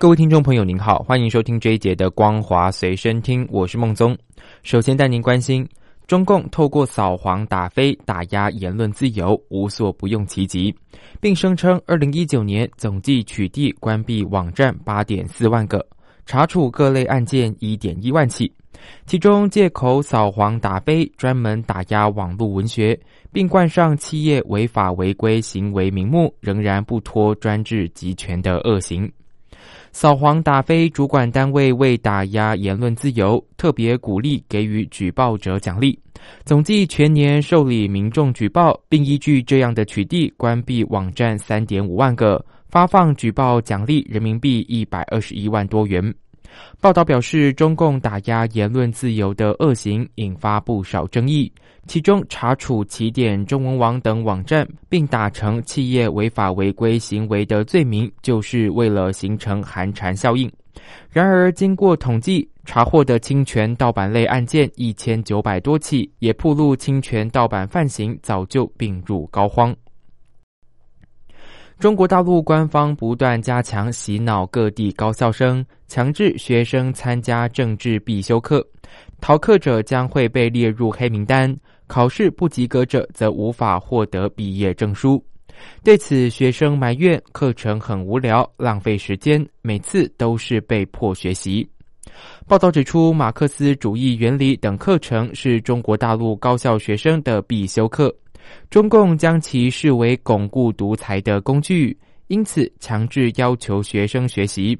各位听众朋友，您好，欢迎收听这一节的光华随身听，我是孟宗。首先带您关心，中共透过扫黄打非打压言论自由，无所不用其极，并声称二零一九年总计取缔关闭网站八点四万个，查处各类案件一点一万起。其中借口扫黄打非，专门打压网络文学，并冠上企业违法违规行为名目，仍然不脱专制集权的恶行。扫黄打非主管单位为打压言论自由，特别鼓励给予举报者奖励，总计全年受理民众举报，并依据这样的取缔关闭网站三点五万个，发放举报奖励人民币一百二十一万多元。报道表示，中共打压言论自由的恶行引发不少争议。其中，查处起点、中文网等网站，并打成企业违法违规行为的罪名，就是为了形成寒蝉效应。然而，经过统计，查获的侵权盗版类案件一千九百多起，也暴露侵权盗版犯行早就病入膏肓。中国大陆官方不断加强洗脑各地高校生，强制学生参加政治必修课，逃课者将会被列入黑名单。考试不及格者则无法获得毕业证书。对此，学生埋怨课程很无聊，浪费时间，每次都是被迫学习。报道指出，马克思主义原理等课程是中国大陆高校学生的必修课，中共将其视为巩固独裁的工具，因此强制要求学生学习。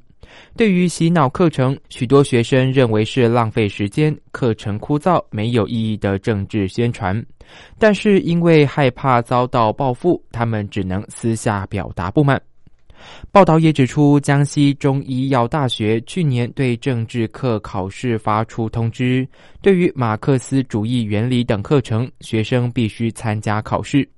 对于洗脑课程，许多学生认为是浪费时间、课程枯燥、没有意义的政治宣传。但是因为害怕遭到报复，他们只能私下表达不满。报道也指出，江西中医药大学去年对政治课考试发出通知，对于马克思主义原理等课程，学生必须参加考试，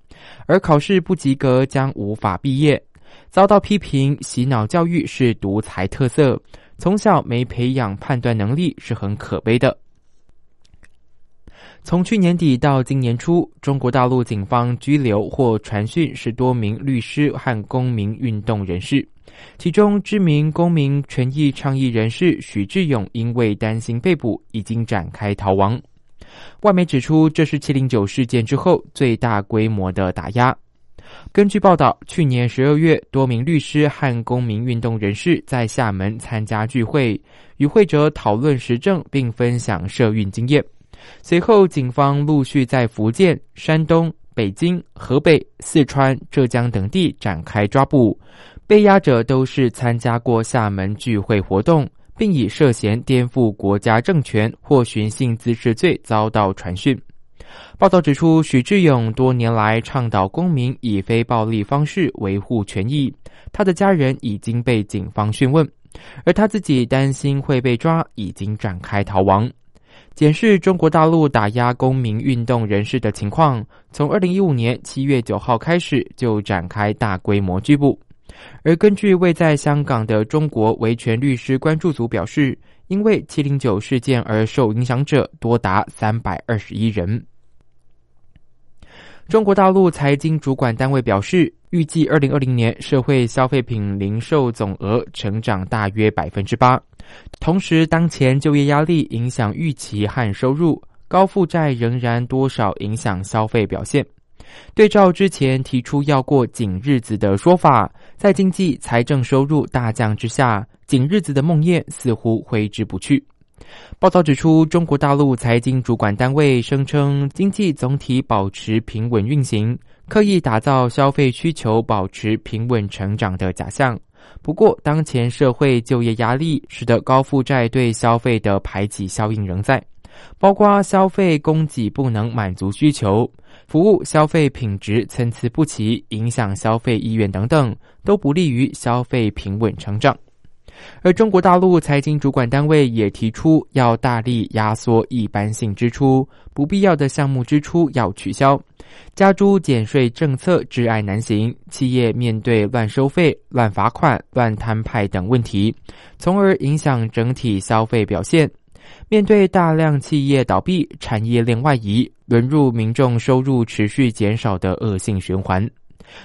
而考试不及格将无法毕业。遭到批评，洗脑教育是独裁特色，从小没培养判断能力是很可悲的。从去年底到今年初，中国大陆警方拘留或传讯十多名律师和公民运动人士，其中知名公民权益倡议人士许志勇因为担心被捕，已经展开逃亡。外媒指出，这是七零九事件之后最大规模的打压。根据报道，去年十二月，多名律师和公民运动人士在厦门参加聚会，与会者讨论时政并分享社运经验。随后，警方陆续在福建、山东、北京、河北、四川、浙江等地展开抓捕，被押者都是参加过厦门聚会活动，并以涉嫌颠覆国家政权或寻衅滋事罪遭到传讯。报道指出，许志勇多年来倡导公民以非暴力方式维护权益，他的家人已经被警方讯问，而他自己担心会被抓，已经展开逃亡。检视中国大陆打压公民运动人士的情况，从二零一五年七月九号开始就展开大规模拘捕，而根据未在香港的中国维权律师关注组表示，因为七零九事件而受影响者多达三百二十一人。中国大陆财经主管单位表示，预计二零二零年社会消费品零售总额成长大约百分之八。同时，当前就业压力影响预期和收入，高负债仍然多少影响消费表现。对照之前提出要过紧日子的说法，在经济财政收入大降之下，紧日子的梦魇似乎挥之不去。报道指出，中国大陆财经主管单位声称，经济总体保持平稳运行，刻意打造消费需求保持平稳成长的假象。不过，当前社会就业压力使得高负债对消费的排挤效应仍在，包括消费供给不能满足需求、服务消费品质参差不齐，影响消费意愿等等，都不利于消费平稳成长。而中国大陆财经主管单位也提出，要大力压缩一般性支出，不必要的项目支出要取消。加租减税政策挚爱难行，企业面对乱收费、乱罚款、乱摊派等问题，从而影响整体消费表现。面对大量企业倒闭、产业链外移，沦入民众收入持续减少的恶性循环。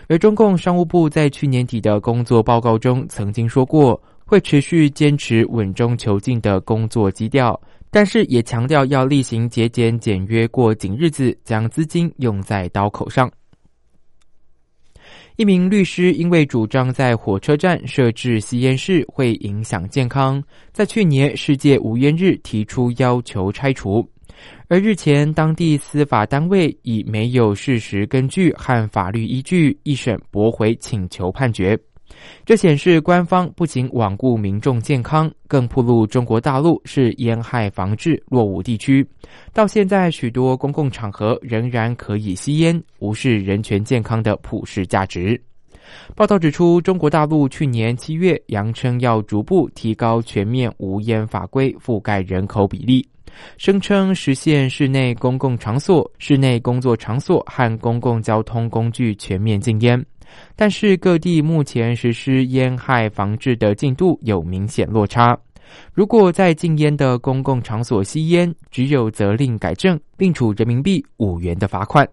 而中共商务部在去年底的工作报告中曾经说过，会持续坚持稳中求进的工作基调。但是也强调要例行节俭简约过紧日子，将资金用在刀口上。一名律师因为主张在火车站设置吸烟室会影响健康，在去年世界无烟日提出要求拆除，而日前当地司法单位以没有事实根据和法律依据，一审驳回请求判决。这显示官方不仅罔顾民众健康，更暴露中国大陆是烟害防治落伍地区。到现在，许多公共场合仍然可以吸烟，无视人权健康的普世价值。报道指出，中国大陆去年七月扬称要逐步提高全面无烟法规覆盖人口比例，声称实现室内公共场所、室内工作场所和公共交通工具全面禁烟。但是各地目前实施烟害防治的进度有明显落差。如果在禁烟的公共场所吸烟，只有责令改正，并处人民币五元的罚款。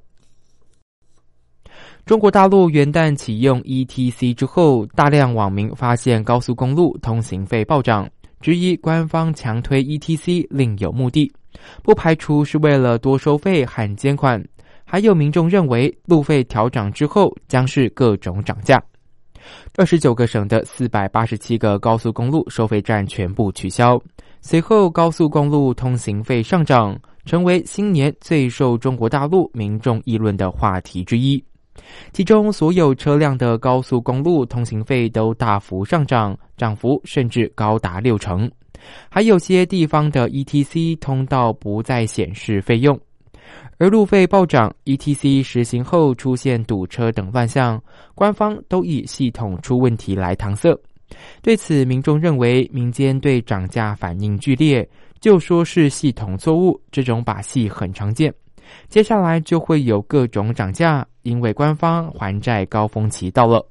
中国大陆元旦启用 ETC 之后，大量网民发现高速公路通行费暴涨，质疑官方强推 ETC 另有目的，不排除是为了多收费和监管。还有民众认为，路费调涨之后将是各种涨价。二十九个省的四百八十七个高速公路收费站全部取消。随后，高速公路通行费上涨，成为新年最受中国大陆民众议论的话题之一。其中，所有车辆的高速公路通行费都大幅上涨，涨幅甚至高达六成。还有些地方的 ETC 通道不再显示费用。而路费暴涨，ETC 实行后出现堵车等乱象，官方都以系统出问题来搪塞。对此，民众认为民间对涨价反应剧烈，就说是系统错误，这种把戏很常见。接下来就会有各种涨价，因为官方还债高峰期到了。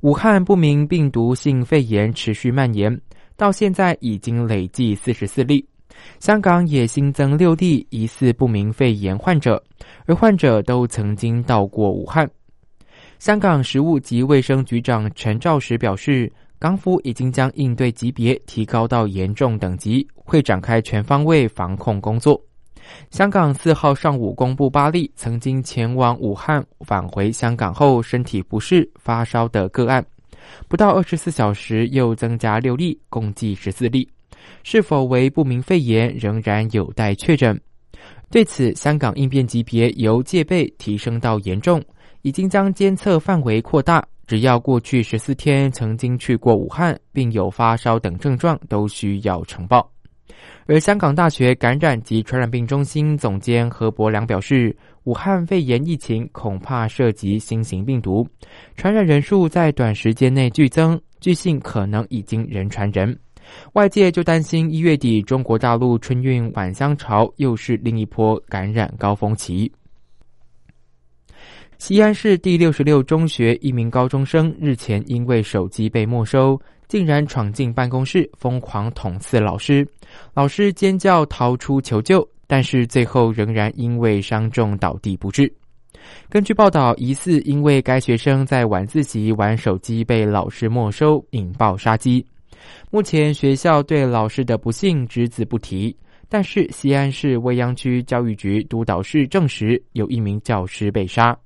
武汉不明病毒性肺炎持续蔓延，到现在已经累计四十四例。香港也新增六例疑似不明肺炎患者，而患者都曾经到过武汉。香港食物及卫生局长陈肇始表示，港府已经将应对级别提高到严重等级，会展开全方位防控工作。香港四号上午公布八例曾经前往武汉返回香港后身体不适发烧的个案，不到二十四小时又增加六例，共计十四例。是否为不明肺炎，仍然有待确诊。对此，香港应变级别由戒备提升到严重，已经将监测范围扩大。只要过去十四天曾经去过武汉，并有发烧等症状，都需要呈报。而香港大学感染及传染病中心总监何伯良表示，武汉肺炎疫情恐怕涉及新型病毒，传染人数在短时间内剧增，据信可能已经人传人。外界就担心一月底中国大陆春运返乡潮又是另一波感染高峰期。西安市第六十六中学一名高中生日前因为手机被没收，竟然闯进办公室疯狂捅刺老师，老师尖叫逃出求救，但是最后仍然因为伤重倒地不治。根据报道，疑似因为该学生在晚自习玩手机被老师没收，引爆杀机。目前学校对老师的不幸只字不提，但是西安市未央区教育局督导室证实有一名教师被杀。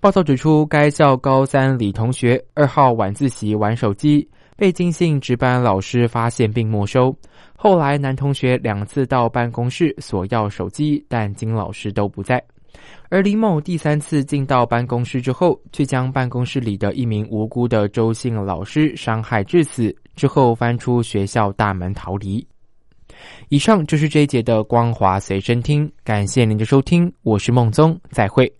报道指出，该校高三李同学二号晚自习玩手机，被金信值班老师发现并没收。后来男同学两次到办公室索要手机，但金老师都不在。而李某第三次进到办公室之后，却将办公室里的一名无辜的周姓老师伤害致死，之后翻出学校大门逃离。以上就是这一节的光华随身听，感谢您的收听，我是孟宗，再会。